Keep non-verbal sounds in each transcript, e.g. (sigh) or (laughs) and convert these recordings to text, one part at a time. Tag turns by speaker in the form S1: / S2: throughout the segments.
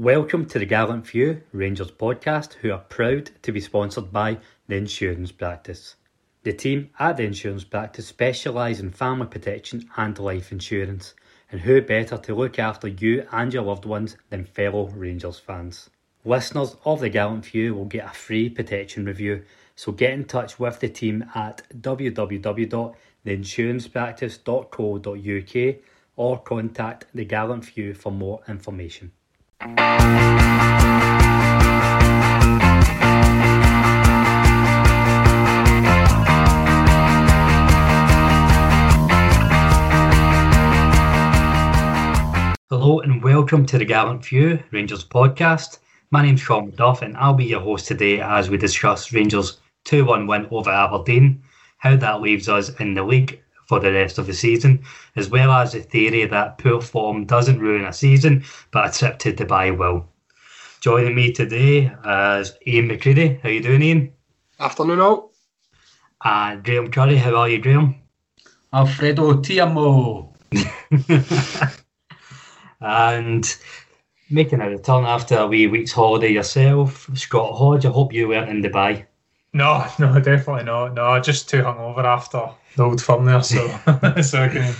S1: Welcome to the Gallant Few Rangers podcast, who are proud to be sponsored by the Insurance Practice. The team at the Insurance Practice specialise in family protection and life insurance, and who better to look after you and your loved ones than fellow Rangers fans? Listeners of the Gallant Few will get a free protection review, so get in touch with the team at www.theinsurancepractice.co.uk or contact the Gallant Few for more information. Hello and welcome to the Gallant Few Rangers podcast. My name's Sean MacDuff and I'll be your host today as we discuss Rangers' 2 1 win over Aberdeen, how that leaves us in the league for the rest of the season, as well as the theory that poor form doesn't ruin a season, but a trip to Dubai will. Joining me today is Iain McCreadie. How you doing, Iain?
S2: Afternoon, all.
S1: And Graeme Currie. How are you, Graeme?
S3: Alfredo Tiamo. (laughs)
S1: and making a return after a wee week's holiday yourself, Scott Hodge. I hope you weren't in Dubai.
S2: No, (laughs) no, definitely not. No, just too hungover after the old firm there, so (laughs) so I can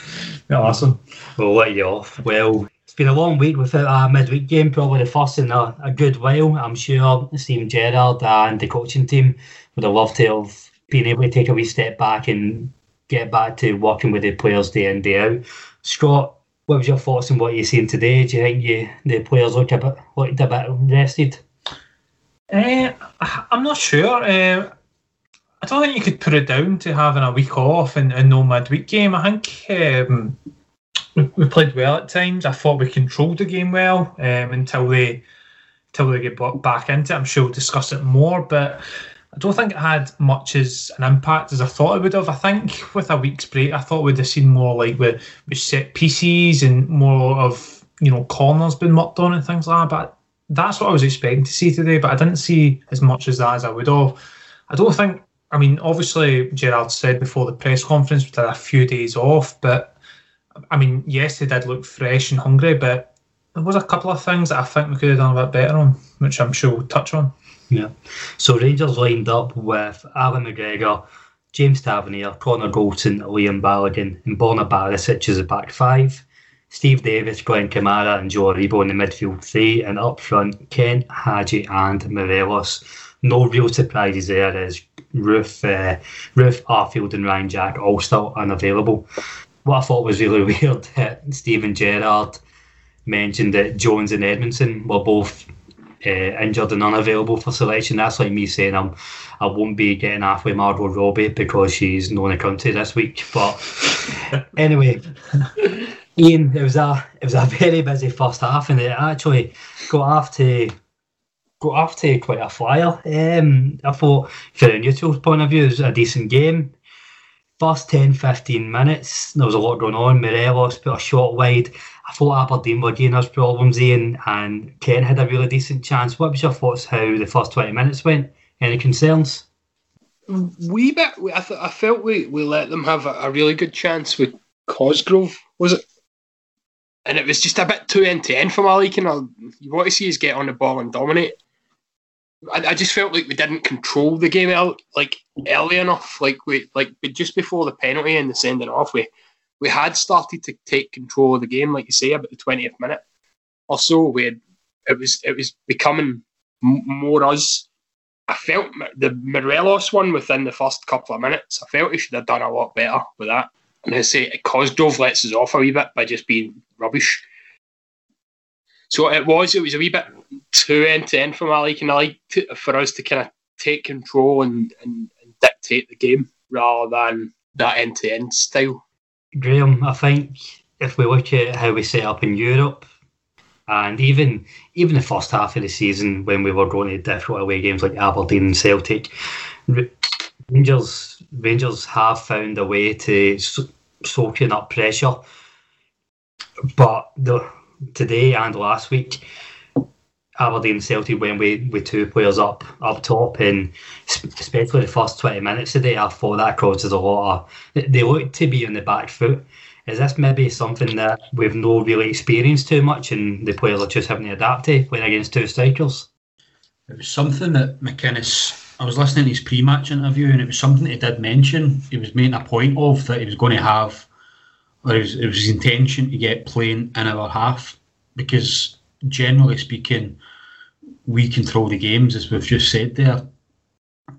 S2: yeah, awesome.
S1: We'll let you off. Well, it's been a long week without a midweek game, probably the first in a, a good while. I'm sure Steven Gerrard and the coaching team would have loved to have been able to take a wee step back and get back to working with the players day in, day out. Scott, what was your thoughts on what you've seen today? Do you think you the players looked a bit looked a bit rested?
S2: Uh, I'm not sure. Uh, I don't think you could put it down to having a week off and, and no midweek game. I think um, we, played well at times. I thought we controlled the game well um, until they until they get back into it. I'm sure we'll discuss it more, but I don't think it had much as an impact as I thought it would have. I think with a week's break, I thought we'd have seen more like with, with set pieces and more of you know corners being worked on and things like that. But that's what I was expecting to see today. But I didn't see as much as that as I would have. I don't think I mean, obviously, Gerrard said before the press conference we had a few days off, but I mean, yes, they did look fresh and hungry, but there was a couple of things that I think we could have done a bit better on, which I'm sure we'll touch on.
S1: Yeah. So Rangers lined up with Allan McGregor, James Tavernier, Connor Goldson, Leon Balogun, and Borna Barisic as a back five. Steve Davis, Glenn Kamara, and Joe Aribo in the midfield three, and up front, Kent, Hagi, and Morelos. No real surprises there as Roofe, uh, Arfield, and Ryan Jack all still unavailable. What I thought was really (laughs) weird Steven Gerrard mentioned that Jones and Edmundson were both uh, injured and unavailable for selection. That's like me saying I'm I won't be getting halfway Margot Robbie because she's not in the country this week. But (laughs) anyway, Iain, it was a it was a very busy first half, and it actually got off to got off to quite a flyer. Um, I thought, from a neutral point of view, it was a decent game. First 10 15 minutes, there was a lot going on. Morelos put a shot wide. I thought Aberdeen were getting us problems in, and Ken had a really decent chance. What was your thoughts how the first 20 minutes went? Any concerns?
S4: We bit. I, th- I felt we, we let them have a, a really good chance with Cosgrove, was it? and it was just a bit too end to end for Malik. And you want to see us get on the ball and dominate. I, I just felt like we didn't control the game el- like early enough. Like we like just before the penalty and the sending off, we we had started to take control of the game, like you say, about the twentieth minute or so. We had, it was it was becoming more us. I felt the Morelos one within the first couple of minutes. I felt he should have done a lot better with that. And I say Cosgrove lets us off a wee bit by just being rubbish. So it was it was a wee bit too end to end from Ali and I like for us to kind of take control and, and, and dictate the game rather than that end to end style.
S1: Graeme, I think if we look at how we set up in Europe, and even even the first half of the season when we were going to different away games like Aberdeen and Celtic, Rangers Rangers have found a way to so- soaking up pressure, but the today and last week, Aberdeen Celtic when we with two players up up top, and especially the first twenty minutes today, I thought that causes a lot of. They looked to be on the back foot, is this maybe something that we've not really experienced too much and the players are just having to adapt to playing against two strikers?
S3: It was something that McInnes. I was listening to his pre-match interview, and it was something he did mention. He was making a point of that he was going to have, or it was, it was his intention to get playing in our half, because generally speaking, we control the games, as we've just said there.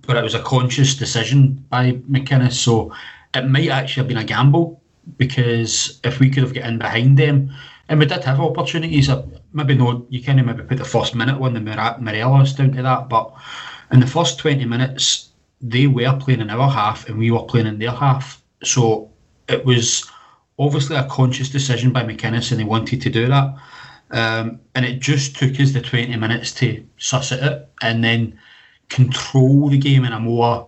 S3: But it was a conscious decision by McInnes, so it might actually have been a gamble because if we could have got in behind them, and we did have opportunities. uh, Maybe no, you can't maybe put the first minute one, the Morelos down to that, but in the first 20 minutes, they were playing in our half and we were playing in their half. So it was obviously a conscious decision by McInnes and they wanted to do that. Um, and it just took us the 20 minutes to suss it out and then control the game in a more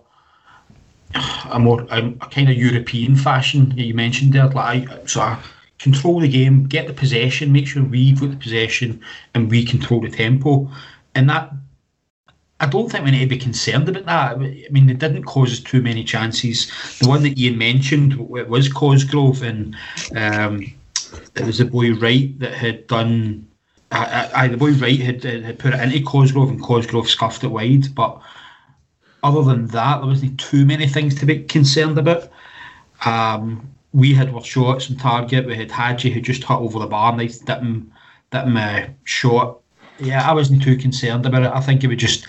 S3: a more a, a kind of European fashion you mentioned there. Like I, so I control the game, get the possession, make sure we've got the possession, and we control the tempo. And that I don't think we need to be concerned about that. I mean, it didn't cause us too many chances. The one that Iain mentioned it was Cosgrove, and um, it was the boy Wright that had done. I, I, the boy Wright had, had put it into Cosgrove, and Cosgrove scuffed it wide. But other than that, there wasn't too many things to be concerned about. Um, we had our shots on target. We had Hagi who just hit over the bar, nice dip him, dip him uh, shot. Yeah, I wasn't too concerned about it. I think it would just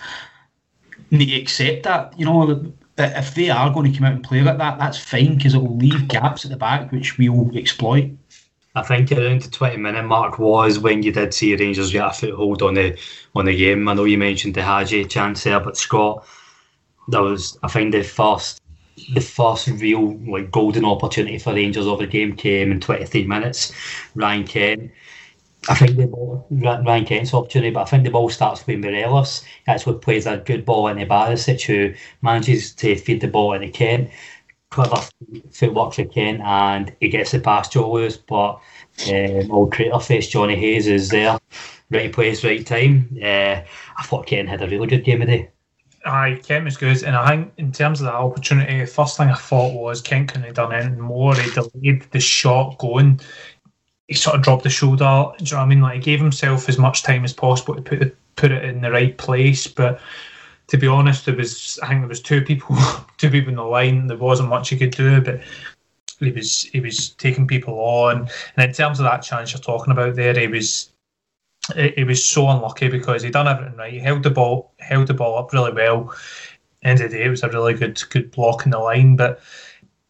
S3: need to accept that. You know, if they are going to come out and play like that, that's fine because it will leave gaps at the back which we will exploit.
S1: I think around the twenty minute mark was when you did see Rangers get a foothold on the on the game. I know you mentioned the Hagi chance there, but Scott, that was I think the first the first real like golden opportunity for Rangers of the game came in twenty three minutes. Ryan Kent. I think the ball, Ryan Kent's opportunity, but I think the ball starts with Morelos. That's what plays a good ball into Barisic, who manages to feed the ball into Kent clever footwork for Kent and he gets it past Joe Lewis, but um, old crater face Johnny Hayes is there. Right place, right time. Uh, I thought Kent had a really good game today.
S2: Aye, Kent was good, and I think in terms of that opportunity, the first thing I thought was Kent couldn't have done anything more. He delayed the shot going. He sort of dropped the shoulder. Do you know what I mean? Like he gave himself as much time as possible to put the, put it in the right place, but to be honest, there was I think there was two people, (laughs) two people in the line. There wasn't much he could do, but he was he was taking people on. And in terms of that chance you're talking about there, he was he was so unlucky because he done everything right. He held the ball held the ball up really well. End of the day, it was a really good good block in the line, but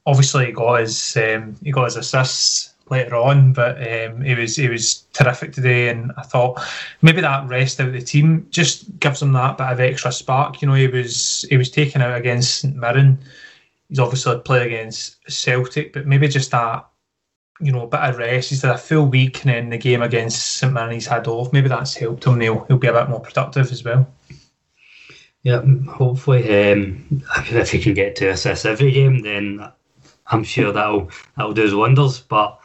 S2: obviously he got his um, he got his assists later on, but um, he was he was terrific today, and I thought maybe that rest out of the team just gives him that bit of extra spark. You know, he was he was taken out against St Mirren. He's obviously played against Celtic, but maybe just that you know bit of rest. He's had a full week, and then the game against St Mirren he's had off. Maybe that's helped him. He'll he'll be a bit more productive as well.
S1: Yeah, hopefully, um, if he can get two assists every game, then I'm sure that'll that'll do his wonders. But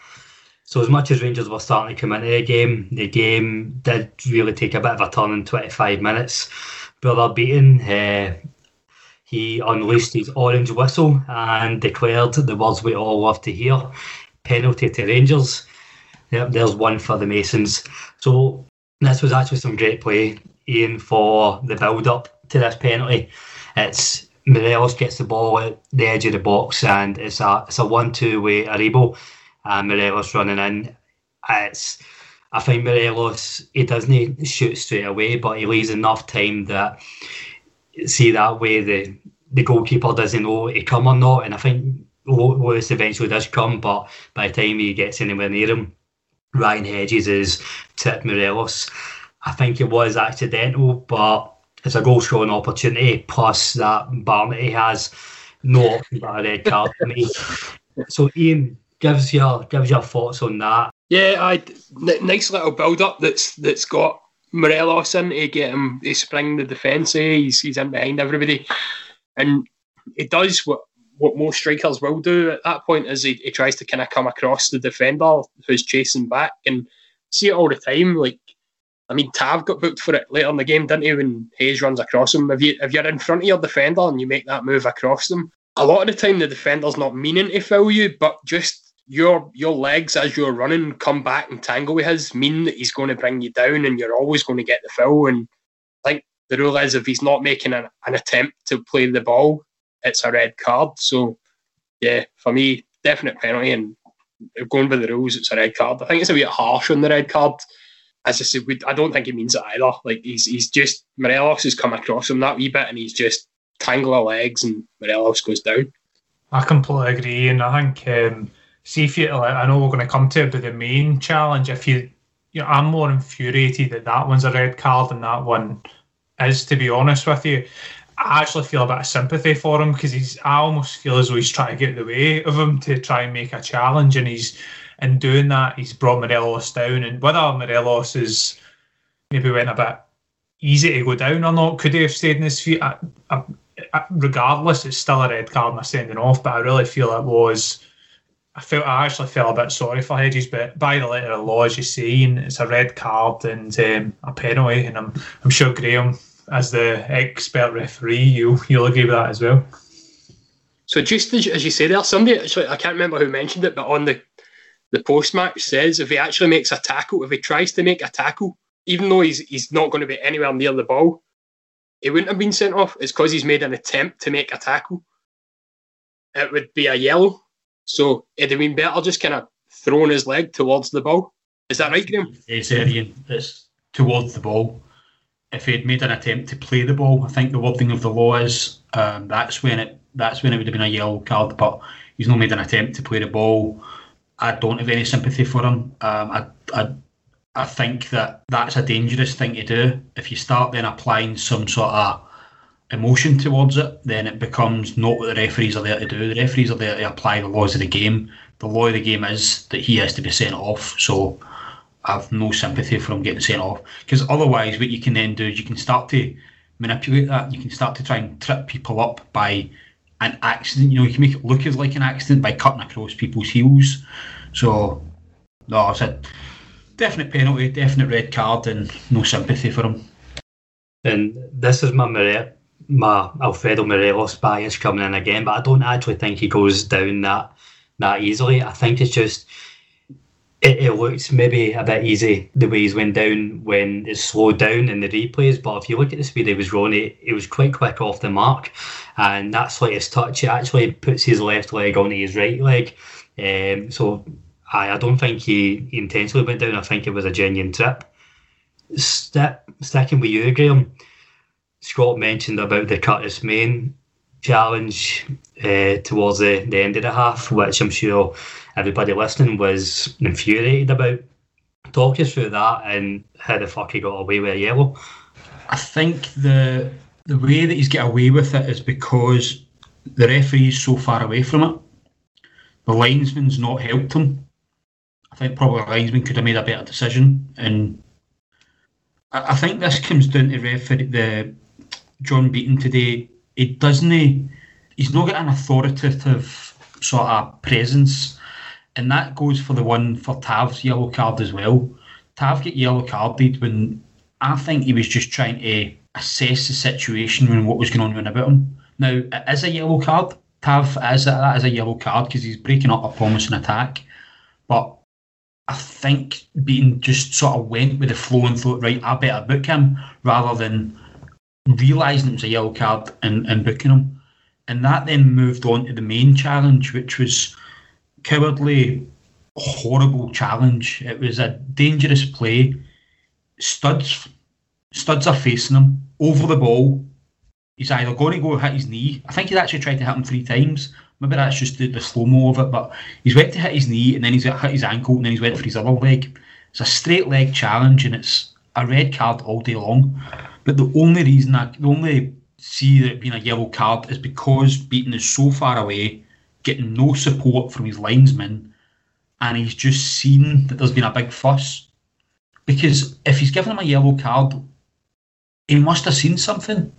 S1: so as much as Rangers were starting to come into the game, the game did really take a bit of a turn in 25 minutes. Brother Beaton, uh, he unleashed his orange whistle and declared the words we all love to hear: penalty to Rangers. Yep, there's one for the Masons. So this was actually some great play, Iain, for the build-up to this penalty. It's Morelos gets the ball at the edge of the box, and it's a it's a one-two way Aribo and Morelos running in. It's I think Morelos he doesn't shoot straight away, but he leaves enough time that see that way the the goalkeeper doesn't know he come or not, and I think Lewis eventually does come, but by the time he gets anywhere near him, Ryan Hedges is tip Morelos. I think it was accidental, but it's a goal scoring opportunity. Plus that Barnett he has no option but a red card for me. (laughs) So Iain, gives your gives your thoughts on that.
S4: Yeah, I n- nice little build up that's that's got Morelos in to get him to spring the defence. Eh? He's he's in behind everybody, and he does what what most strikers will do at that point is he, he tries to kind of come across the defender who's chasing back and see it all the time. Like I mean, Tav got booked for it later in the game, didn't he? When Hayes runs across him, if you if you're in front of your defender and you make that move across them, a lot of the time the defender's not meaning to foul you, but just your your legs as you're running come back and tangle with his mean that he's going to bring you down and you're always going to get the foul. And I think the rule is if he's not making an, an attempt to play the ball, it's a red card. So yeah, for me, definite penalty and going by the rules, it's a red card. I think it's a bit harsh on the red card. As I said, we, I don't think he means it either. Like he's he's just Morelos has come across him that wee bit and he's just tangle of legs and Morelos goes down.
S2: I completely agree, and I think um, see if you. Oh, I know we're going to come to it, but the main challenge, if you, you know, I'm more infuriated that that one's a red card and that one is. To be honest with you, I actually feel a bit of sympathy for him because he's. I almost feel as though he's trying to get in the way of him to try and make a challenge, and he's in doing that he's brought Morelos down. And whether Morelos is maybe went a bit easy to go down or not, could he have stayed in his feet? I, I, regardless, it's still a red card and sending off. But I really feel it was. I felt I actually felt a bit sorry for Hedges, but by the letter of law, as you say, and it's a red card and um, a penalty, and I'm I'm sure Graeme, as the expert referee, you you'll agree with that as well.
S4: So just as, as you say there, somebody actually I can't remember who mentioned it, but on the the post match says if he actually makes a tackle, if he tries to make a tackle, even though he's he's not going to be anywhere near the ball, he wouldn't have been sent off. It's because he's made an attempt to make a tackle. It would be a yellow. So it'd have been better just kind of throwing his leg towards the ball. Is that right, Graeme?
S3: Yes, Arian. It's towards the ball. If he had made an attempt to play the ball, I think the wording of the law is um, that's when it that's when it would have been a yellow card. But he's not made an attempt to play the ball. I don't have any sympathy for him. Um, I, I I think that that's a dangerous thing to do. If you start then applying some sort of emotion towards it, then it becomes not what the referees are there to do. The referees are there to apply the laws of the game. The law of the game is that he has to be sent off. So I've no sympathy for him getting sent off because otherwise, what you can then do is you can start to manipulate that. You can start to try and trip people up by an accident. You know, you can make it look as like an accident by cutting across people's heels. So no, I said definite penalty, definite red card, and no sympathy for him.
S1: And this is my More- my Alfredo Morelos bias coming in again, but I don't actually think he goes down that that easily. I think it's just it, it looks maybe a bit easy the way he's went down when it's slowed down in the replays. But if you look at the speed he was running, it was quite quick off the mark, and that slightest touch, it actually puts his left leg onto his right leg. Um, so I, I don't think he, he intentionally went down. I think it was a genuine trip. Step, sticking with you, Graeme. Scott mentioned about the Curtis Main challenge uh, towards the, the end of the half, which I'm sure everybody listening was infuriated about. Talk us through that and how the fuck he got away with a yellow.
S3: I think the the way that he's get away with it is because the referee's so far away from it. The linesman's not helped him. I think probably the linesman could have made a better decision, and I, I think this comes down to referee the John Beaton today. He doesn't. He's not got an authoritative sort of presence, and that goes for the one for Tav's yellow card as well. Tav get yellow carded when I think he was just trying to assess the situation and what was going on about him. Now it is a yellow card. Tav is a, that is a yellow card because he's breaking up a promising attack, but I think Beaton just sort of went with the flow and thought, right, I better book him rather than realising it was a yellow card and, and booking him. And that then moved on to the main challenge, which was cowardly, horrible challenge. It was a dangerous play. Studs, studs are facing him over the ball. He's either going to go hit his knee. I think he's actually tried to hit him three times. Maybe that's just the, the slow mo of it, but he's went to hit his knee and then he's hit his ankle and then he's went for his other leg. It's a straight leg challenge and it's a red card all day long. But the only reason I the only see that being a yellow card is because Beaton is so far away, getting no support from his linesman, and he's just seen that there's been a big fuss. Because if he's given him a yellow card, he must have seen something.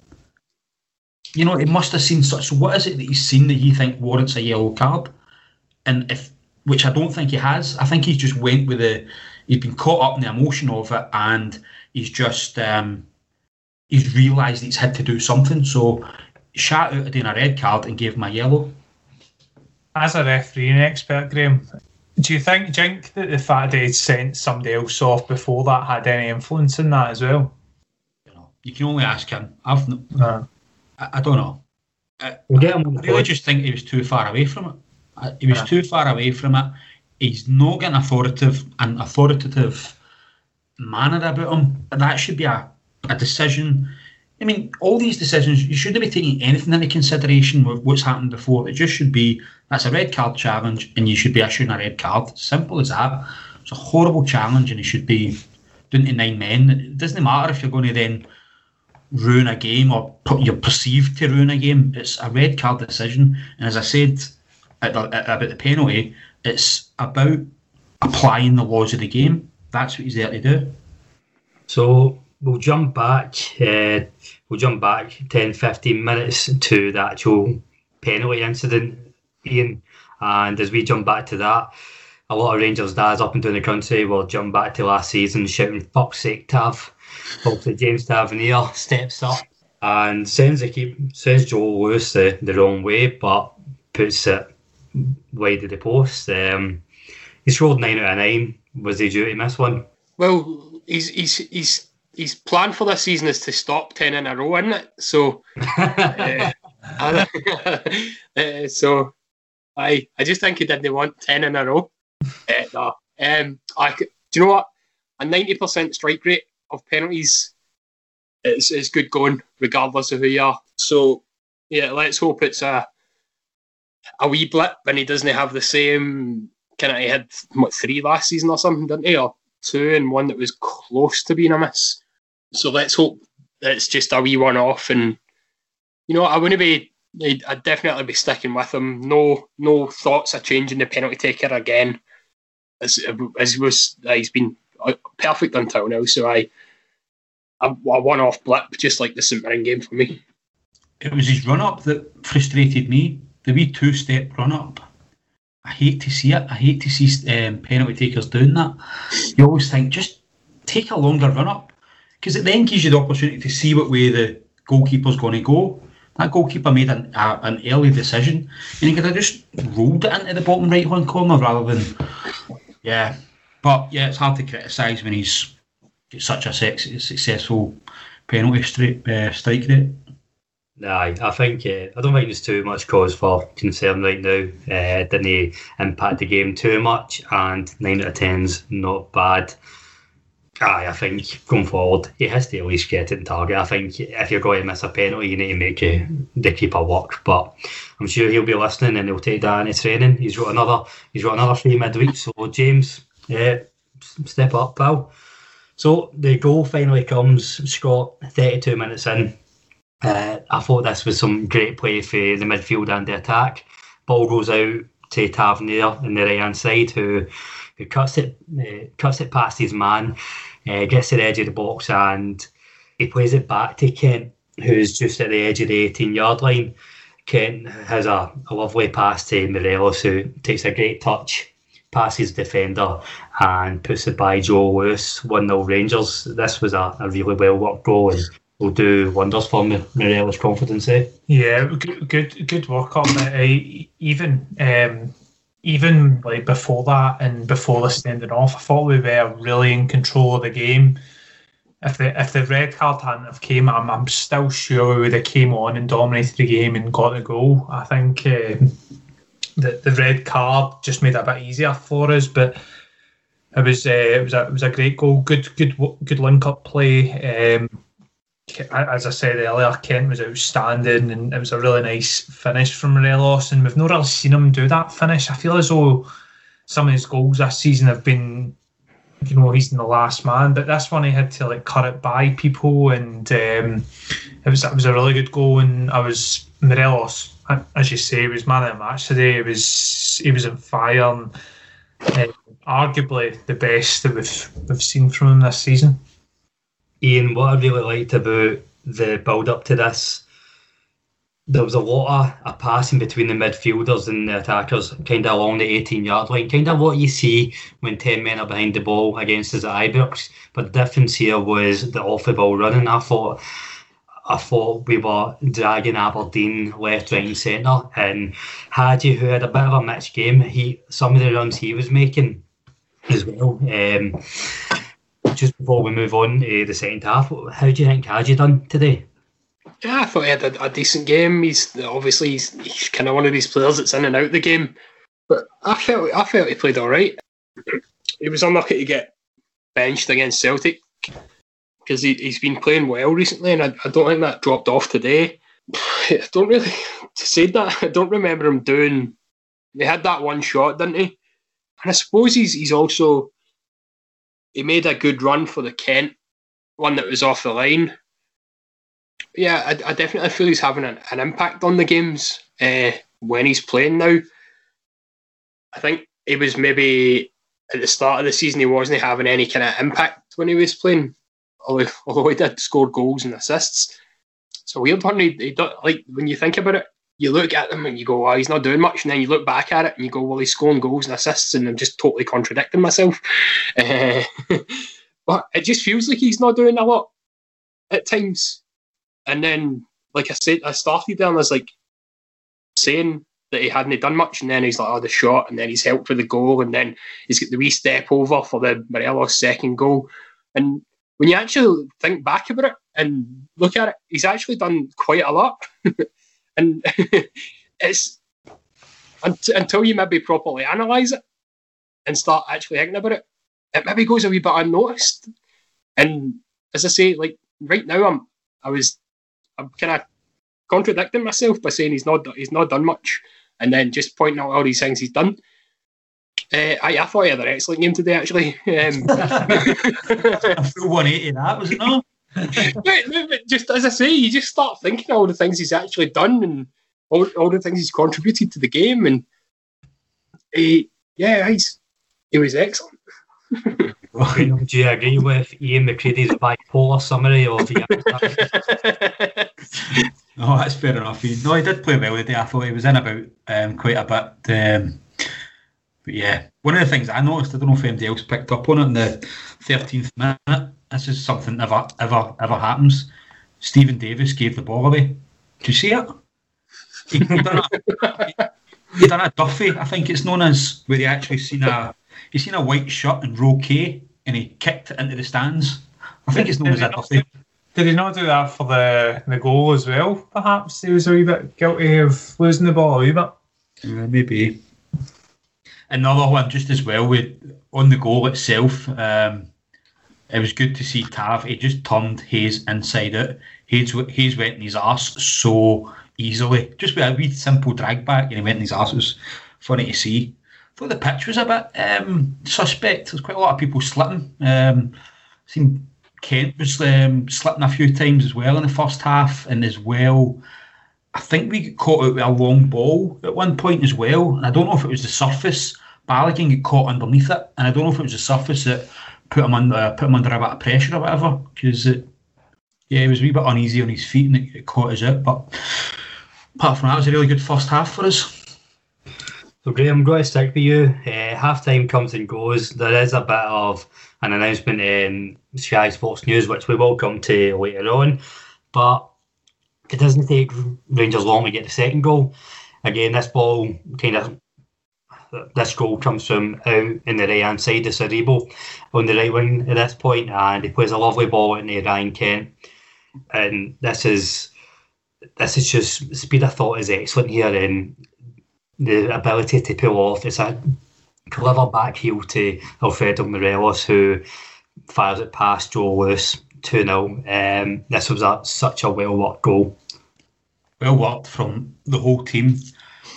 S3: You know, he must have seen such. So what is it that he's seen that he think warrants a yellow card? And if, which I don't think he has. I think he's just went with the. He's been caught up in the emotion of it, and he's just um, he's realised he's had to do something. So, shout out to doing a red card and gave him a yellow.
S2: As a refereeing expert, Graeme, Do you think, Jink, that the fact that he'd sent somebody else off before that had any influence in that as well?
S3: You know, you can only ask him. I've, no,
S2: Uh,
S3: I, I don't know. I,
S1: We'll get him on
S3: I really just think he was too far away from it. I- He was
S2: Yeah.
S3: too far away from it. He's not getting authoritative an authoritative manner about him. And that should be a, a decision. I mean, all these decisions, you shouldn't be taking anything into consideration with what's happened before. It just should be that's a red card challenge and you should be issuing a red card. Simple as that. It's a horrible challenge and it should be doing to nine men. It doesn't matter if you're going to then ruin a game or you're perceived to ruin a game. It's a red card decision. And as I said at the, at, about the penalty, it's about applying the laws of the game. That's what he's there to do.
S1: So we'll jump back. Uh, we'll jump back 10, 15 minutes to the actual penalty incident, Iain. And as we jump back to that, a lot of Rangers dads up and down the country will jump back to last season shouting "fuck's sake, Tav." Hopefully, James Tavernier steps up and sends the keep sends Joe Lewis the, the wrong way, but puts it wide of the post. Um, he scored nine out of nine. Was he due to miss one?
S4: Well, he's he's he's his plan for this season is to stop ten in a row, isn't it? So, (laughs) uh, (laughs) uh, so I I just think he didn't want ten in a row. Uh, no, um, I do you know what? A ninety percent strike rate of penalties is is good going, regardless of who you are. So, yeah, let's hope it's a a wee blip and he doesn't have the same kind of he had what three last season or something, didn't he? Or two and one that was close to being a miss. So let's hope it's just a wee one off. And you know, I wouldn't be. I'd, definitely be sticking with him. No, no thoughts of changing the penalty taker again. As as was, uh, he's been uh, perfect until now. So I, a, a one-off blip, just like the St Mirren game for me.
S3: It was his run up that frustrated me. The wee two step run up. I hate to see it. I hate to see um, penalty takers doing that. You always think just take a longer run up because it then gives you the opportunity to see what way the goalkeeper's going to go. That goalkeeper made an, an early decision and he could have just rolled it into the bottom right hand corner rather than. Yeah. But yeah, it's hard to criticise when he's such a successful penalty straight, uh, strike rate.
S1: Aye, I think uh, I don't think there's too much cause for concern right now. Uh, didn't he impact the game too much? And nine out of ten's not bad. Aye, I think going forward, he has to at least get it in target. I think if you're going to miss a penalty, you need to make uh, the keeper work. But I'm sure he'll be listening and he'll take that into training. He's got another. He's got another three midweek. So James, yeah, step up, pal. So the goal finally comes. Scott, 32 minutes in. Uh, I thought this was some great play for the midfield and the attack. Ball goes out to Tavernier in the right hand side, who who cuts it uh, cuts it past his man, uh, gets to the edge of the box, and he plays it back to Kent, who's just at the edge of the 18 yard line. Kent has a, a lovely pass to Morelos, who takes a great touch, passes defender, and puts it by Joe Lewis. 1 0 Rangers. This was a, a really well worked goal will do wonders for Morelos' confidence. Eh?
S2: Yeah, good, good, good work on it. eh? Even, um, even like before that and before the standing off, I thought we were really in control of the game. If the if the red card hadn't have came, I'm, I'm still sure we would have came on and dominated the game and got the goal. I think um, the the red card just made it a bit easier for us, but it was uh, it was a it was a great goal. Good good good link up play. Um, as I said earlier, Kent was outstanding, and it was a really nice finish from Morelos. And we've not really seen him do that finish. I feel as though some of his goals this season have been, you know, he's in the last man, but this one he had to like cut it by people, and um, it was it was a really good goal. And I was Morelos, as you say, was man of the match today. He was he was on fire, and uh, arguably the best that we've we've seen from him this season.
S1: Iain, what I really liked about the build up to this, there was a lot of a passing between the midfielders and the attackers, kind of along the 18 yard line, kind of what you see when 10 men are behind the ball against at Ibrox. But the difference here was the off the ball running. I thought I thought we were dragging Aberdeen left, right, and centre. And Hagi, who had a bit of a mixed game, he some of the runs he was making as well. Um, just before we move on to the second half, how do you think Hagi done today?
S4: Yeah, I thought he had a, a decent game. He's obviously he's, he's kind of one of these players that's in and out the game, but I felt I felt he played all right. He was unlucky to get benched against Celtic because he, he's been playing well recently, and I, I don't think that dropped off today. (sighs) I don't really say that I don't remember him doing. He had that one shot, didn't he? And I suppose he's he's also he made a good run for the Kent one that was off the line. Yeah, I, I definitely feel he's having an, an impact on the games uh, when he's playing now. I think he was maybe at the start of the season he wasn't having any kind of impact when he was playing, although, (laughs) although he did score goals and assists. So weird. He, he like when you think about it, you look at him and you go, "Oh, he's not doing much," and then you look back at it and you go, "Well, he's scoring goals and assists," and I'm just totally contradicting myself. Uh, (laughs) (laughs) but it just feels like he's not doing a lot at times. And then, like I said, I started there and I was like saying that he hadn't done much, and then he's like, "Oh, the shot," and then he's helped with the goal, and then he's got the wee step over for the Morelos second goal. And when you actually think back about it and look at it, he's actually done quite a lot. (laughs) and (laughs) it's until you maybe properly analyse it and start actually thinking about it, it maybe goes a wee bit unnoticed. And as I say, like right now, I'm I was I'm kind of contradicting myself by saying he's not he's not done much, and then just pointing out all these things he's done. Uh, I, I thought he had an excellent game today, actually. (laughs) Um, (laughs)
S3: a full 180 that, was it? (laughs)
S4: just as I say, you just start thinking all the things he's actually done and all, all the things he's contributed to the game, and he, yeah, he's he was excellent. (laughs)
S1: Do you agree with Iain McCreadie's bipolar summary of the
S3: Oh, (laughs) that's fair enough. No, he did play well today. I thought he was in about um, quite a bit. Um, but yeah, one of the things I noticed, I don't know if anybody else picked up on it in the 13th minute, this is something never, ever, ever happens. Steven Davis gave the ball away. Did you see it? He, he done a, he, he done a Duffy, I think it's known as, where he actually seen a he seen a white shirt in row K and he kicked it into the stands. I think it's known as a Duffy.
S2: Did he not do that for the the goal as well? Perhaps he was a wee bit guilty of losing the ball a wee bit.
S3: Yeah, maybe. Another one, just as well, with on the goal itself. Um, it was good to see Tav. He just turned Hayes inside out. Hayes, Hayes went in his arse so easily, just with a wee simple drag back, and he went in his arse. It was funny to see. Thought the pitch was a bit um, suspect. There's quite a lot of people slipping. Um, seen Kent was um, slipping a few times as well in the first half, and as well, I think we got caught out with a long ball at one point as well. And I don't know if it was the surface. Balogun got caught underneath it, and I don't know if it was the surface that put him under put him under a bit of pressure or whatever. Because yeah, he was a wee bit uneasy on his feet and it, it caught us out. But apart from that, it was a really good first half for us.
S1: So Graeme, I'm going to stick with you. Uh, half time comes and goes. There is a bit of an announcement in Sky Sports News, which we will come to later on. But it doesn't take Rangers long to get the second goal. Again, this ball kind of this goal comes from out in the right hand side of Aribo on the right wing at this point, and he plays a lovely ball into Ryan Kent. And this is this is just speed of thought is excellent here, and the ability to pull off. It's a clever back heel to Alfredo Morelos who fires it past Joe Lewis 2 0. Um, this was a, such a well worked goal.
S3: Well worked from the whole team.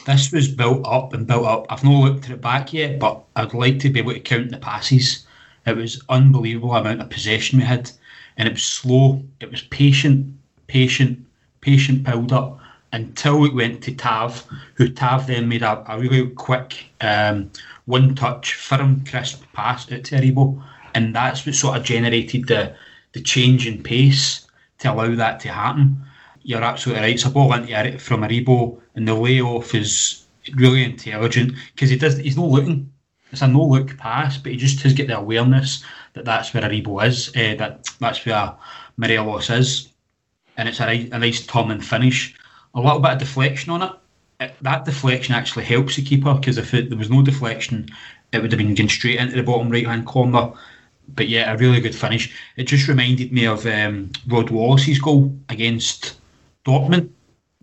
S3: This was built up and built up. I've not looked at it back yet, but I'd like to be able to count the passes. It was unbelievable amount of possession we had, and it was slow. It was patient, patient, patient build up until it went to Tav, who Tav then made a, a really quick um, one touch, firm, crisp pass at Aribo. And that's what sort of generated the, the change in pace to allow that to happen. You're absolutely right. It's a ball into from Aribo, and the layoff is really intelligent because he does. He's not looking. It's a no look pass, but he just has got the awareness that that's where Aribo is. Uh, that that's where Morelos is. and it's a, a nice turning finish. A little bit of deflection on it. it that deflection actually helps the keeper because if it, there was no deflection, it would have been going straight into the bottom right hand corner. But yeah, a really good finish. It just reminded me of um, Rod Wallace's goal against Dortmund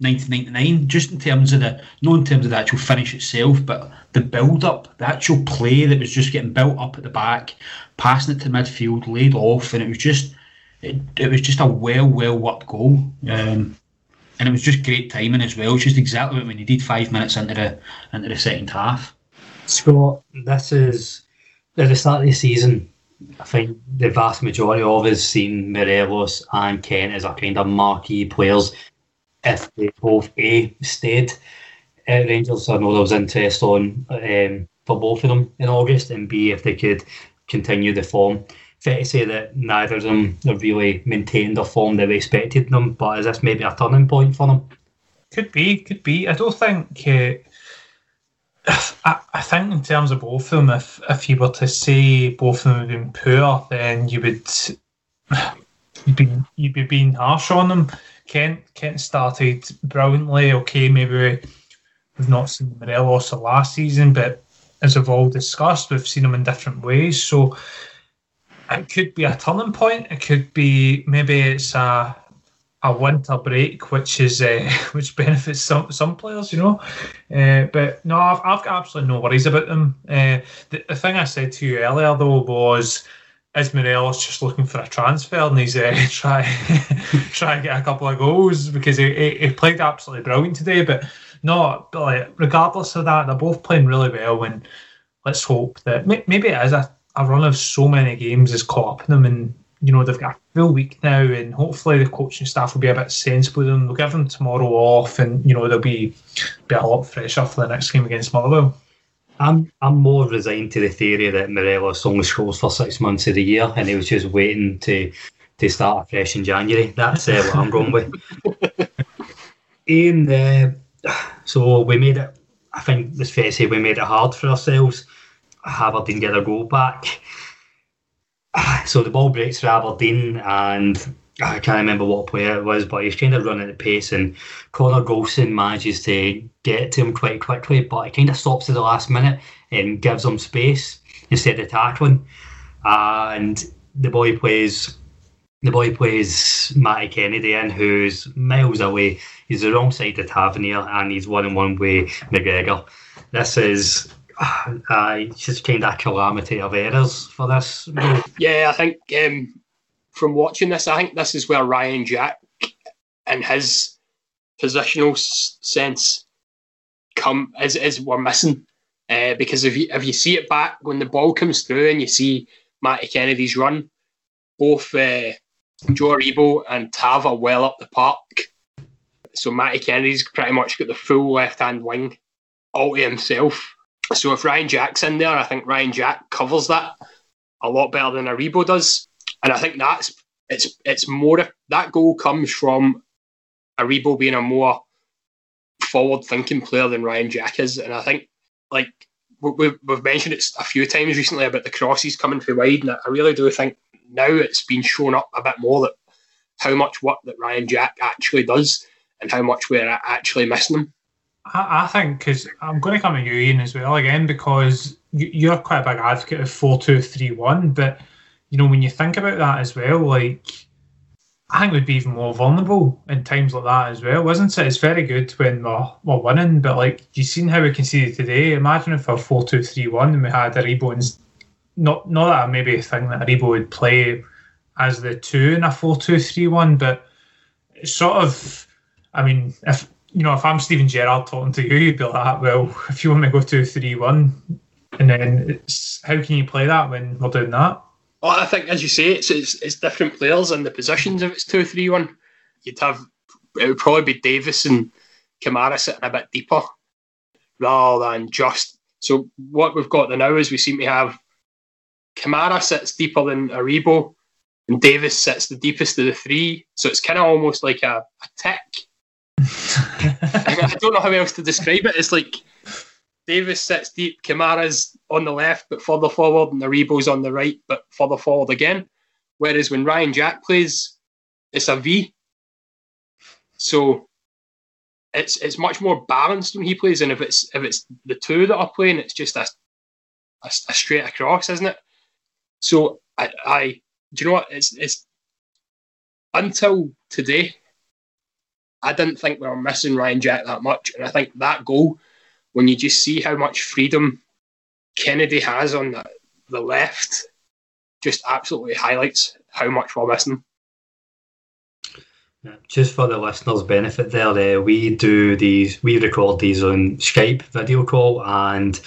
S3: 1999, just in terms of the, not in terms of the actual finish itself, but the build up, the actual play that was just getting built up at the back, passing it to midfield, laid off, and it was just, it, it was just a well, well worked goal. Um, and it was just great timing as well. Just exactly what we needed five minutes into the into the second half.
S1: Scott, this is at the start of the season. I think the vast majority of us seen Morelos and Kent as a kind of marquee players if they both A stayed at Rangers. I know there was interest on um, for both of them in August, and B if they could continue the form. Fair to say that neither of them have really maintained the form they expected them, but is this maybe a turning point for them?
S2: Could be, could be. I don't think. Uh, I, I think in terms of both of them, if if you were to say both of them have been poor, then you would you'd be you'd be being harsh on them. Kent Kent started brilliantly. Okay, maybe we've not seen Morelos the last season, but as we've all discussed, we've seen him in different ways. So it could be a turning point. It could be maybe it's a a winter break, which is uh, (laughs) which benefits some some players, you know. Uh, but no, I've, I've got absolutely no worries about them. Uh, the, the thing I said to you earlier though was, is Morelos just looking for a transfer and he's uh, (laughs) try (laughs) try to get a couple of goals because he, he, he played absolutely brilliant today. But no, but like, regardless of that, they're both playing really well. And let's hope that may, maybe it is a, a run of so many games has caught up in them and you know, they've got a full week now, and hopefully the coaching staff will be a bit sensible with them. They'll give them tomorrow off, and you know they'll be be a lot fresher for the next game against Motherwell.
S1: I'm I'm more resigned to the theory that Morelos only scores for six months of the year, and he was just waiting to to start afresh in January. That's uh, what I'm going with. (laughs) Iain, uh, so we made it. I think it's fair to say we made it hard for ourselves. Aberdeen get a goal back. (sighs) So the ball breaks for Aberdeen, and I can't remember what player it was, but he's kind of running at the pace, and Connor Goldson manages to get to him quite quickly, but he kind of stops at the last minute and gives him space instead of tackling. And the boy plays the boy plays Matty Kennedy in, who's miles away. He's the wrong side of Tavernier, and he's one on one with McGregor. This is uh, just kind of a calamity of errors for this.
S4: Yeah, I think um, from watching this, I think this is where Ryan Jack and his positional sense come is is we're missing. Uh, because if you if you see it back when the ball comes through and you see Matty Kennedy's run, both uh, Joe Aribo and Tav are well up the park. So Matty Kennedy's pretty much got the full left hand wing all to himself. So if Ryan Jack's in there, I think Ryan Jack covers that a lot better than Aribo does. And I think that's it's it's more that goal comes from Aribo being a more forward thinking player than Ryan Jack is. And I think like we've, we've mentioned it a few times recently about the crosses coming from wide, and I really do think now it's been shown up a bit more that how much work that Ryan Jack actually does and how much we're actually missing him.
S2: I, think because I'm going to come at you, Iain, as well again because you, you're quite a big advocate of four two three one, but you know when you think about that as well, like I think we'd be even more vulnerable in times like that as well, wasn't it? It's very good when we're, we're winning, but like you've seen how we conceded today. Imagine if we're four two three one and we had Aribo and not not that maybe a thing that Aribo would play as the two in a four two three one, but it's sort of I mean if you know, if I'm Steven Gerrard talking to you, you'd be like, well, if you want me to go two three one, and then it's how can you play that when we're doing that?
S4: Well, I think, as you say, it's it's, it's different players and the positions. If it's two three one, you'd have it would probably be Davis and Kamara sitting a bit deeper rather than just. So what we've got now is we seem to have Kamara sits deeper than Aribo, and Davis sits the deepest of the three. So it's kind of almost like a, a tick (laughs) I don't know how else to describe it. It's like Davis sits deep, Kamara's on the left but further forward, and Aribo's on the right but further forward again. Whereas when Ryan Jack plays, it's a V. So it's it's much more balanced when he plays, and if it's if it's the two that are playing, it's just a a, a straight across, isn't it? So I, I do you know what it's it's until today, I didn't think we were missing Ryan Jack that much, and I think that goal, when you just see how much freedom Kennedy has on the, the left, just absolutely highlights how much we're missing.
S1: Just for the listeners' benefit, there, uh, we do these, we record these on Skype video call, and you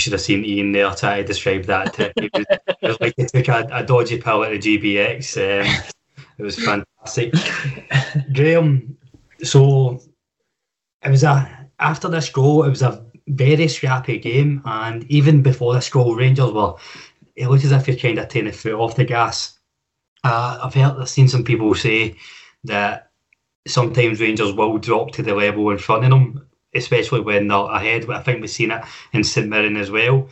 S1: should have seen Iain there try to describe that. it, was, it was like he took a, a dodgy pill at the GBX. Um, it was fantastic. Graeme, so it was a after this goal, it was a very scrappy game, and even before this goal, Rangers were. It looked as if you're kind of taking the foot off the gas. Uh, I've heard, I've seen some people say that sometimes Rangers will drop to the level in front of them, especially when they're ahead. I think we've seen it in St Mirren as well.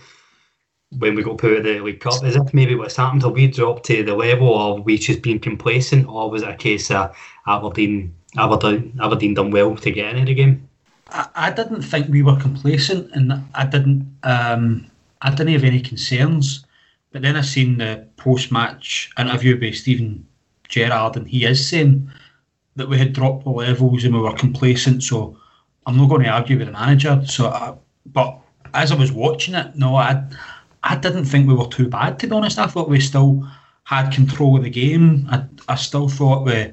S1: When we got put out of the League Cup, as if maybe what's happened, have we dropped to the level, or we just been complacent, or was it a case of Aberdeen, Aberdeen, Aberdeen done well to get into the game?
S3: I, I didn't think we were complacent, and I didn't, um, I didn't have any concerns. But then I seen the post-match interview by Steven Gerrard, and he is saying that we had dropped the levels and we were complacent. So I'm not going to argue with the manager. So, I, but as I was watching it, no, I I didn't think we were too bad. To be honest, I thought we still had control of the game. I, I still thought we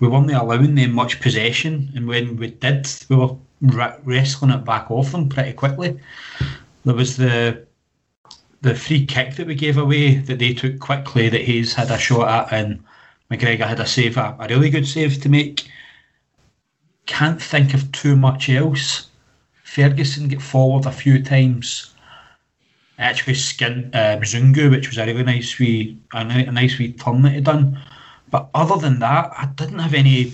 S3: we weren't allowing them much possession, and when we did, we were wrestling it back off them pretty quickly. There was the the free kick that we gave away that they took quickly that Hayes had a shot at, and McGregor had a save, a, a really good save to make. Can't think of too much else. Ferguson get forward a few times. Actually, skinned uh, which was a really nice wee, a, a nice wee turn that he done. But other than that, I didn't have any,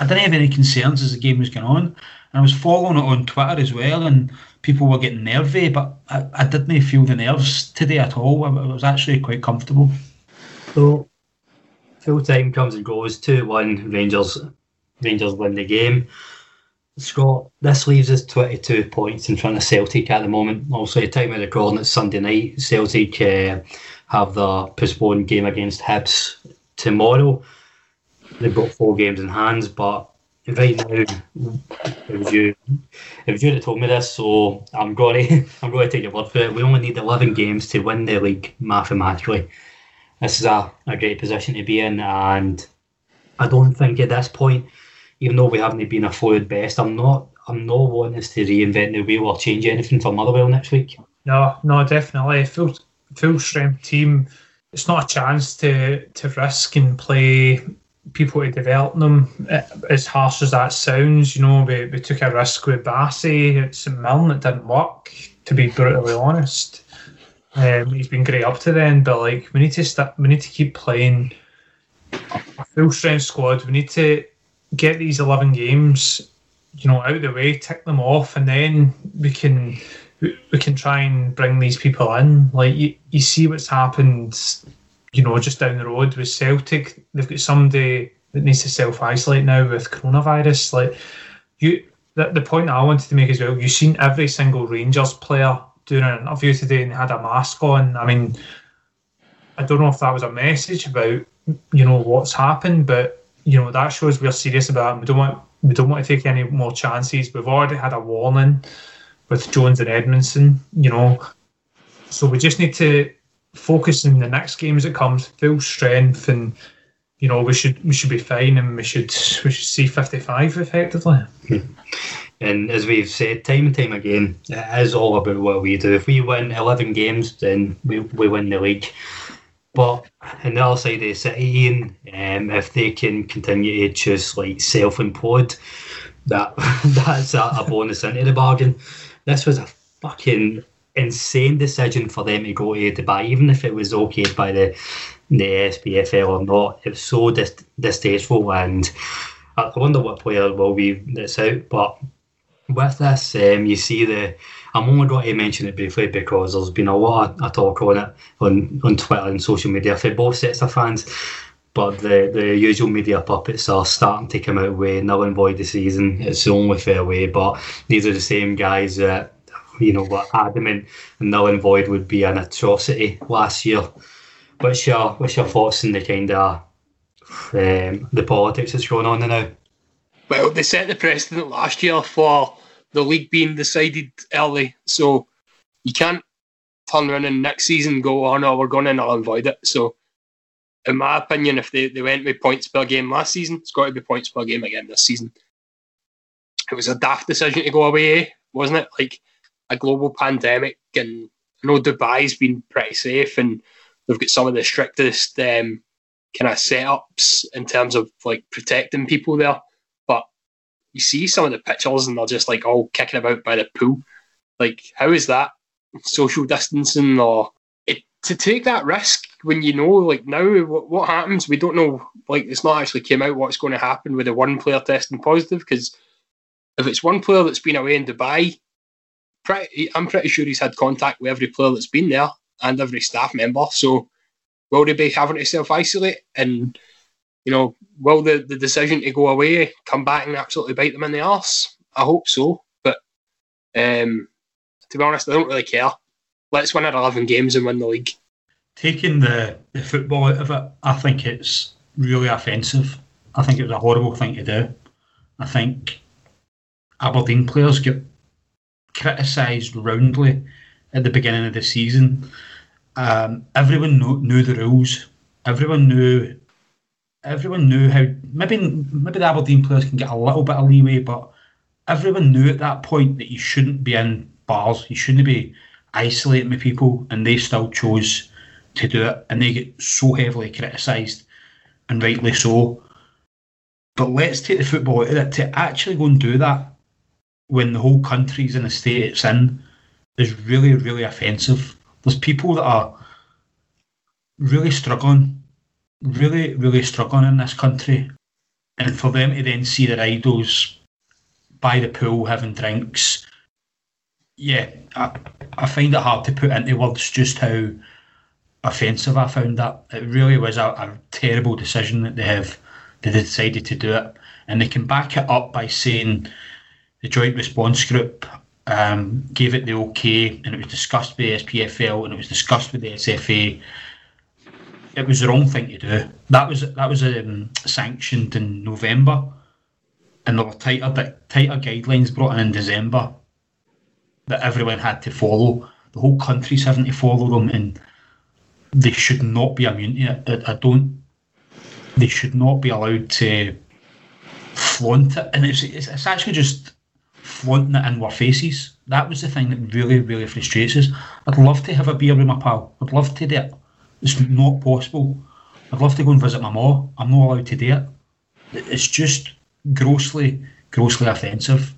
S3: I didn't have any concerns as the game was going on. I was following it on Twitter as well, and people were getting nervy, but I, I didn't feel the nerves today at all. I, I was actually quite comfortable.
S1: So full time comes and goes. Two one Rangers. Rangers win the game. Scott, this leaves us 22 points in front of Celtic at the moment. Also, the time of recording it's Sunday night. Celtic uh, have the postponed game against Hibs tomorrow. They've got four games in hands, but right now, was you, was you that told me this, so I'm going (laughs) to I'm to take your word for it. We only need 11 games to win the league mathematically this is a, a great position to be in. And I don't think at this point, even though we haven't been a best, I'm not I'm not wanting us to reinvent the wheel or change anything for Motherwell next week.
S2: No, no, definitely. Full full strength team. It's not a chance to to risk and play people to develop them. As harsh as that sounds, you know, we, we took a risk with Bassey at St Mirren. It didn't work, to be brutally honest. Um, he's been great up to then, but like we need to start, we need to keep playing a full strength squad. We need to get these eleven games, you know, out of the way, tick them off, and then we can we can try and bring these people in. Like you, you see what's happened, you know, just down the road with Celtic. They've got somebody that needs to self isolate now with coronavirus. Like you, the, the point I wanted to make as well. You've seen every single Rangers player doing an interview today and had a mask on. I mean, I don't know if that was a message about you know what's happened, but you know that shows we're serious about it. We don't want we don't want to take any more chances. We've already had a warning with Jones and Edmundson, you know, so we just need to focus in the next games that comes full strength and you know we should we should be fine and we should we should see 55 effectively
S1: And as we've said time and time again, it is all about what we do. If we win 11 games, then we, we win the league. But on the other side of the city, Iain, um, if they can continue to just like self implode, that (laughs) that's a, a bonus into the bargain. This was a fucking insane decision for them to go to Dubai, even if it was okayed by the the SPFL or not. It was so dis- distasteful, and I wonder what player will be that's out. But with this, um, you see the. I'm only going to mention it briefly because there's been a lot of talk on it on, on Twitter and social media for both sets of fans. but the, the usual media puppets are starting to come out with null and void the season. It's the only fair way, but these are the same guys that you know were adamant and null and void would be an atrocity last year. What's your what's your thoughts on the kind of um, the politics that's going on now?
S4: Well, they set the precedent last year for the league being decided early, so you can't turn around and next season go, oh no, we're going to null and void it. So, in my opinion, if they, they went with points per game last season, it's got to be points per game again this season. It was a daft decision to go away, wasn't it? Like a global pandemic, and I know Dubai's been pretty safe, and they've got some of the strictest um, kind of setups in terms of like protecting people there. But you see some of the pictures, and they're just like all kicking about by the pool. Like, how is that social distancing or to take that risk when you know like now what, what happens we don't know like it's not actually came out what's going to happen with the one player testing positive because if it's one player that's been away in dubai pretty, i'm pretty sure he's had contact with every player that's been there and every staff member so will they be having to self-isolate and you know will the, the decision to go away come back and absolutely bite them in the arse i hope so but um to be honest, I don't really care. Let's win our 11 games and win the league.
S3: Taking the, the football out of it, I think it's really offensive. I think it was a horrible thing to do. I think Aberdeen players get criticised roundly at the beginning of the season. Um, everyone knew, knew the rules. Everyone knew. Everyone knew how. Maybe maybe the Aberdeen players can get a little bit of leeway, but everyone knew at that point that you shouldn't be in bars. You shouldn't be isolating with people, and they still chose to do it, and they get so heavily criticised, and rightly so. But let's take the football out of it. To actually go and do that when the whole country's in the state it's in is really, really offensive. There's people that are really struggling, really, really struggling in this country. And for them to then see their idols by the pool having drinks, yeah, I, I find it hard to put into words just how offensive I found that. It really was a, a terrible decision that they have they decided to do it, and they can back it up by saying the Joint Response Group um, gave it the okay, and it was discussed with the SPFL and it was discussed with the SFA. It was the wrong thing to do. That was that was um, sanctioned in November, and there were tighter tighter guidelines brought in in December that everyone had to follow. The whole country's having to follow them, and they should not be immune to it. I, don't. They should not be allowed to flaunt it, and it's, it's, it's actually just flaunting it in our faces. That was the thing that really, really frustrates us. I'd love to have a beer with my pal. I'd love to do it. It's not possible. I'd love to go and visit my mom. I'm not allowed to do it. It's just grossly, grossly offensive.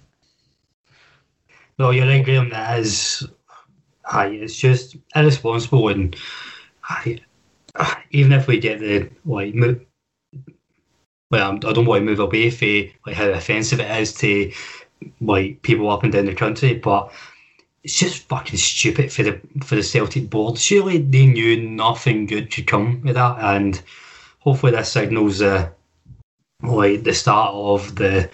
S1: No, you're right, Graeme. That is, aye, it's just irresponsible, and aye, even if we get the like move, well, I don't want to move away from like how offensive it is to like people up and down the country, but it's just fucking stupid for the for the Celtic board. Surely they knew nothing good could come with that, and hopefully this signals uh, like the start of the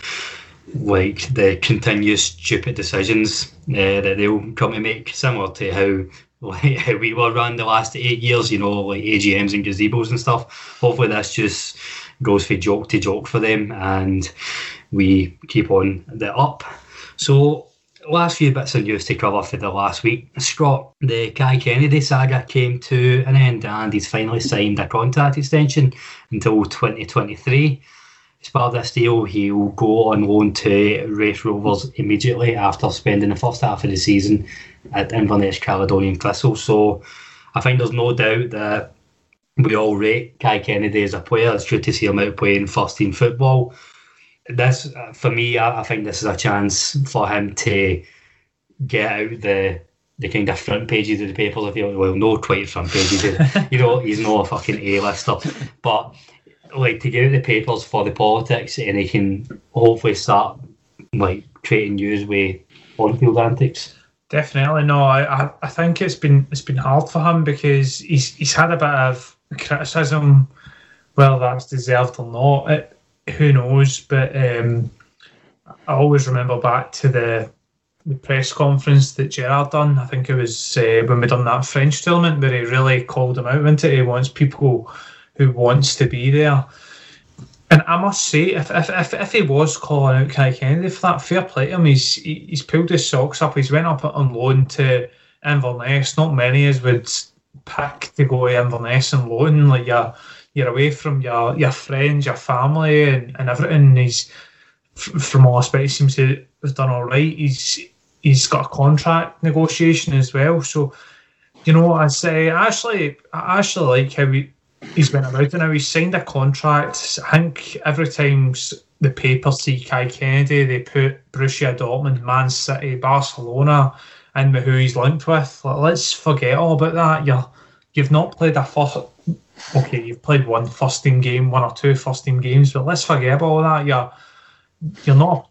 S1: like the continuous stupid decisions uh, that they'll come to make, similar to how (laughs) like how we were run the last eight years, you know, like AGMs and gazebos and stuff. Hopefully, that's just goes from joke to joke for them, and we keep on the up. So, last few bits of news to cover for the last week. Scott, the Kai Kennedy saga came to an end, and he's finally signed a contract extension until 2023. As part of this deal, he will go on loan to Raith Rovers immediately after spending the first half of the season at Inverness Caledonian Thistle. So I think there's no doubt that we all rate Kai Kennedy as a player. It's good to see him out playing first team football. This, uh, for me, I, I think this is a chance for him to get out the the kind of front pages of the papers. If you well, no quite front pages. you (laughs) know, he's not a fucking A-lister, but like to get out the papers for the politics, and he can hopefully start like creating news with on-field antics.
S2: Definitely no. I, I think it's been it's been hard for him because he's he's had a bit of criticism well that's deserved or not, it, who knows? But um, I always remember back to the the press conference that Gerrard done. I think it was uh, when we done that French tournament where he really called him out into it. He wants people who wants to be there. And I must say, if, if, if, if he was calling out Kai Kennedy for that, fair play to him. He's he's pulled his socks up. He's went up on loan to Inverness. Not many as would pick to go to Inverness and loan. Like you're you're away from your your friends, your family, and, and everything. He's from all aspects seems to have done all right. He's he's got a contract negotiation as well. So, you know, I say actually, I actually like how he, he's been about it now. He's signed a contract. I think every time the papers see Kai Kennedy, they put Borussia Dortmund, Man City, Barcelona, and who he's linked with. Like, let's forget all about that. You're, you've not played a first. Okay, you've played one first team game, one or two first team games, but let's forget about all that. You're, you're not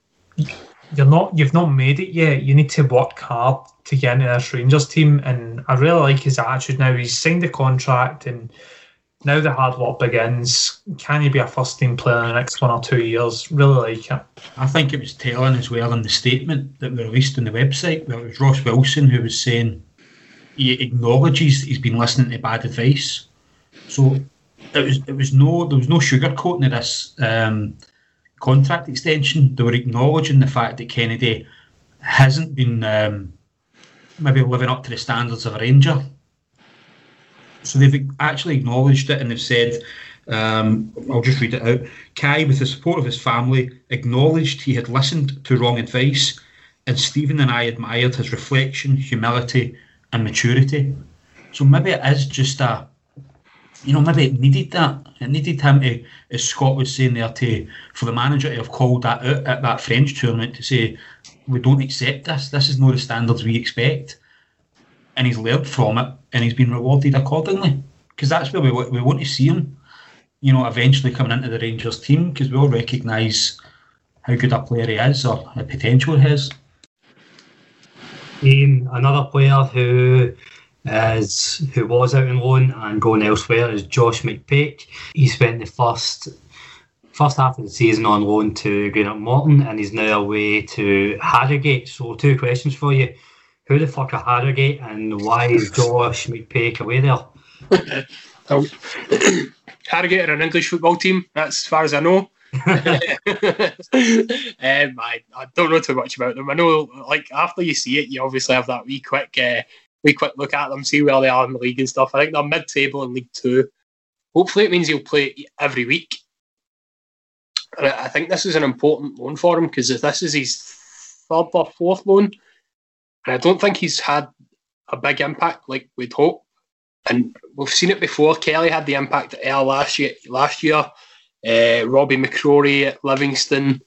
S2: you're not you've not made it yet. You need to work hard to get into this Rangers team, and I really like his attitude now. He's signed the contract, and now the hard work begins. Can he be a first team player in the next one or two years? Really like it.
S3: I think it was telling as well in the statement that we released on the website. Where it was Ross Wilson who was saying he acknowledges he's been listening to bad advice. So it was it was no there was no sugarcoating of this. Um, contract extension, they were acknowledging the fact that Kennedy hasn't been um, maybe living up to the standards of a Ranger. So they've actually acknowledged it and they've said, um, I'll just read it out. Kai, with the support of his family, acknowledged he had listened to wrong advice, and Steven and I admired his reflection, humility, and maturity. So maybe it is just a you know, maybe it needed that. It needed him to, as Scott was saying there, to for the manager to have called that out at that French tournament to say, we don't accept this. This is not the standards we expect. And he's learned from it, and he's been rewarded accordingly. Because that's where we we want to see him. You know, eventually coming into the Rangers team, because we all recognise how good a player he is or the potential he has.
S1: Um, another player who is who was out on loan and going elsewhere is Josh McPake. He spent the first first half of the season on loan to Greenock Morton and he's now away to Harrogate. So two questions for you. Who the fuck are Harrogate and why is (laughs) Josh McPake away there? (laughs) (coughs)
S4: Harrogate are an English football team, that's as far as I know. (laughs) um, I, I don't know too much about them. I know, like, after you see it, you obviously have that wee quick uh, we quick look at them, see where they are in the league and stuff. I think they're mid-table in League Two. Hopefully, it means he'll play every week. And I think this is an important loan for him because if this is his third or fourth loan, and I don't think he's had a big impact like we'd hope. And we've seen it before. Kelly had the impact at Ayr last year. Last year, uh, Robbie McCrorie at Livingston.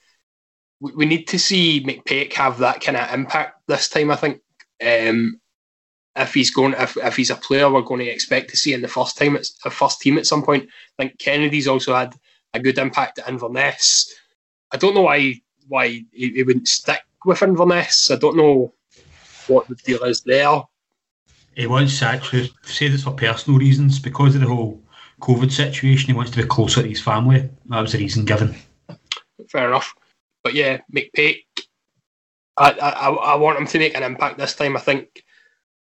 S4: We, we, need to see McPake have that kind of impact this time. I think. Um, if he's going if, if he's a player we're going to expect to see in the first time it's a first team at some point. I think Kennedy's also had a good impact at Inverness. I don't know why why he, he wouldn't stick with Inverness. I don't know what the deal is there.
S3: He wants to actually say this for personal reasons because of the whole COVID situation. He wants to be closer to his family. That was the reason given.
S4: Fair enough. But yeah, McPake, I, I, I want him to make an impact this time. I think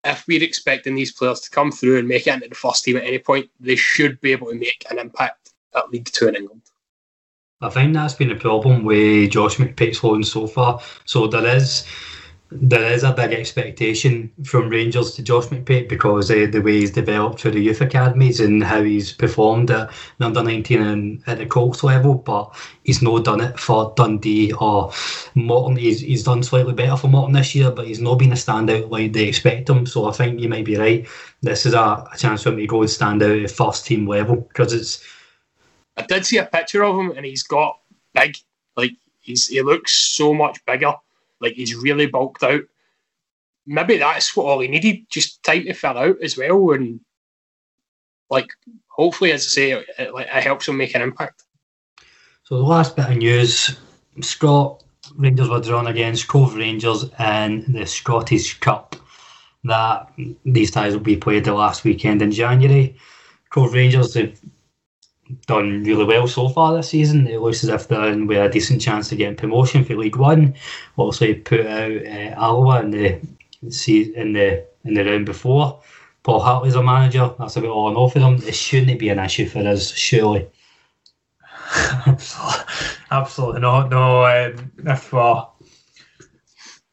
S4: if we're expecting these players to come through and make it into the first team at any point, they should be able to make an impact at League Two in England.
S1: I think that's been a problem with Josh McPake's loan so far. So there is there is a big expectation from Rangers to Josh McPake because uh, the way he's developed through the youth academies and how he's performed at under 19 and at the Colts level, but he's not done it for Dundee or Morton. He's, he's done slightly better for Morton this year, but he's not been a standout like they expect him. So I think you might be right. This is a, a chance for him to go and stand out at first team level because it's.
S4: I did see a picture of him and he's got big, like he's he looks so much bigger like he's really bulked out. Maybe that's what all he needed, just time to fill out as well, and like hopefully, as I say, it, it, it helps him make an impact.
S1: So the last bit of news, Scott Rangers were drawn against Cove Rangers in the Scottish Cup. That these ties will be played the last weekend in January. Cove Rangers have done really well so far this season. It looks as if they're in with a decent chance of getting promotion for League One. Also, put out uh, Alloa in the in the in the round before. Paul Hartley's a manager. That's about all I know for them. It shouldn't be an issue for us, surely. (laughs)
S2: Absolutely not. No, um, if uh,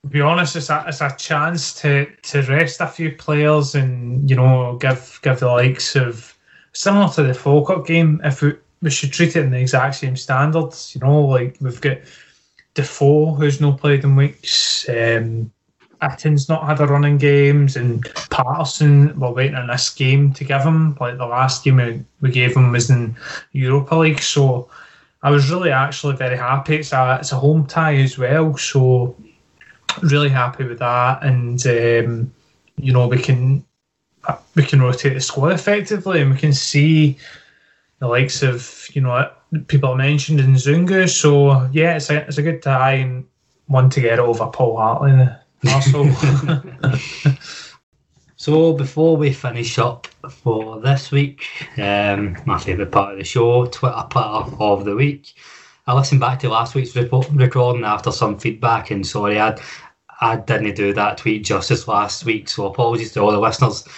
S2: to be honest, it's a, it's a chance to, to rest a few players and you know give give the likes of similar to the Falkirk game. If we, we should treat it in the exact same standards, you know, like we've got Defoe who's not played in weeks. Um, Itten's not had a running games, and Patterson, we're waiting on this game to give him. Like the last game we, we gave him was in Europa League, so I was really actually very happy. It's a it's a home tie as well, so really happy with that. And um, you know we can we can rotate the squad effectively, and we can see the likes of you know people mentioned in Zungu. So yeah, it's a it's a good tie and one to get over Paul Hartley. (laughs) (laughs)
S1: So before we finish up for this week, um, my favourite part of the show, Twitter part of the week. I listened back to last week's recording after some feedback, and sorry, I I didn't do that tweet justice last week, so apologies to all the listeners.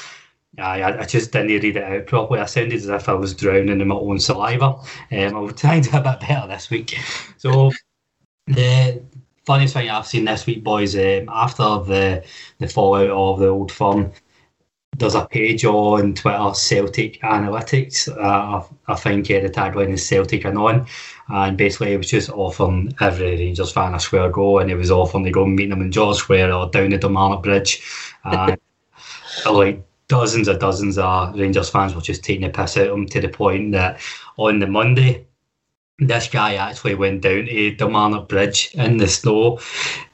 S1: I, I just didn't read it out properly. I sounded as if I was drowning in my own saliva. Um, I'll try and do a bit better this week. So the funniest thing I've seen this week, boys, um, after the the fallout of the old firm, there's a page on Twitter, Celtic Analytics. Uh, I, I think uh, the tagline is Celtic Anon. And basically, it was just offering every Rangers fan a square go, and it was offering to go and meet them in George Square or down the Kilmarnock Bridge. And (laughs) like dozens and dozens of Rangers fans were just taking the piss out of him to the point that on the Monday, this guy actually went down to Kilmarnock Bridge in the snow,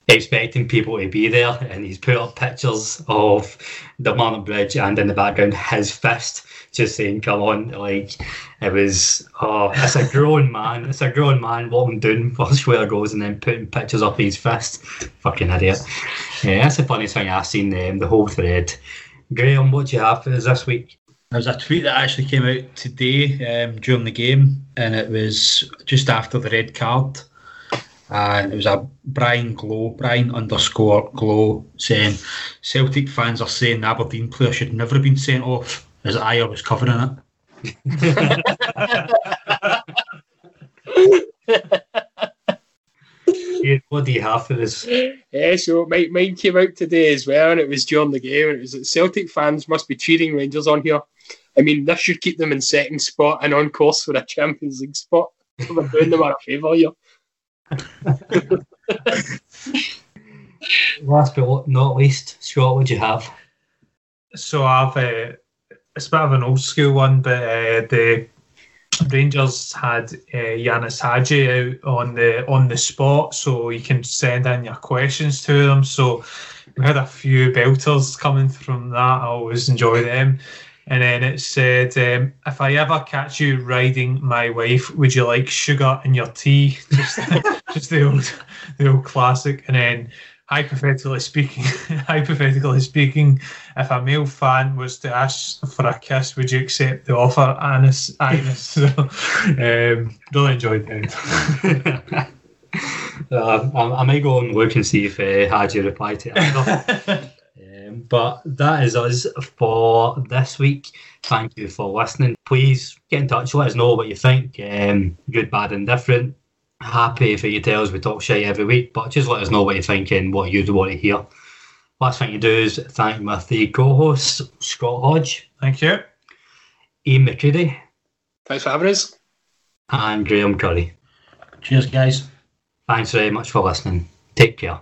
S1: expecting people to be there, and he's put up pictures of Kilmarnock Bridge and in the background his fist, just saying, "Come on!" Like it was, oh, it's a grown man, it's a grown man walking down for square goes and then putting pictures up his fist. Fucking idiot. Yeah, that's the funniest thing I've seen. Um, the whole thread. Graeme, what do you have for us this week?
S3: There was a tweet that actually came out today um, during the game, and it was just after the red card. And it was a Brian Glow, Brian underscore Glow, saying Celtic fans are saying the Aberdeen player should never have been sent off, as Ajer was covering
S1: it. (laughs) (laughs) what do you have for this?
S4: Yeah, so mine, mine came out today as well, and it was during the game, and it was that Celtic fans must be cheering Rangers on here. I mean, this should keep them in second spot and on course for a Champions League spot. We're doing them a favour here. (laughs)
S1: Last but not least, Scott, what do you have?
S2: So I've uh, it's a bit of an old school one, but uh, the Rangers had uh, Ianis Hagi out on the on the spot, so you can send in your questions to them. So we had a few belters coming from that. I always enjoy them. And then it said, um, "If I ever catch you riding my wife, would you like sugar in your tea?" (laughs) Just, just the old, the old classic. And then, hypothetically speaking, (laughs) hypothetically speaking, if a male fan was to ask for a kiss, would you accept the offer, Anis? Anis. (laughs) So, um, really enjoyed
S1: it. (laughs) uh, I, I, might go and look and see if uh, Hagi replied to it. Um, but that is us for this week. Thank you for listening. Please get in touch. Let us know what you think. Um, good, bad, and different. Happy for you tell us we talk shit every week, but just let us know what you're thinking, what you'd want to hear. Last thing you do is thank my three co-hosts, Scott Hodge.
S2: Thank you.
S1: Iain McCreadie.
S4: Thanks for having us.
S1: And Graeme Currie.
S3: Cheers, guys.
S1: Thanks very much for listening. Take care.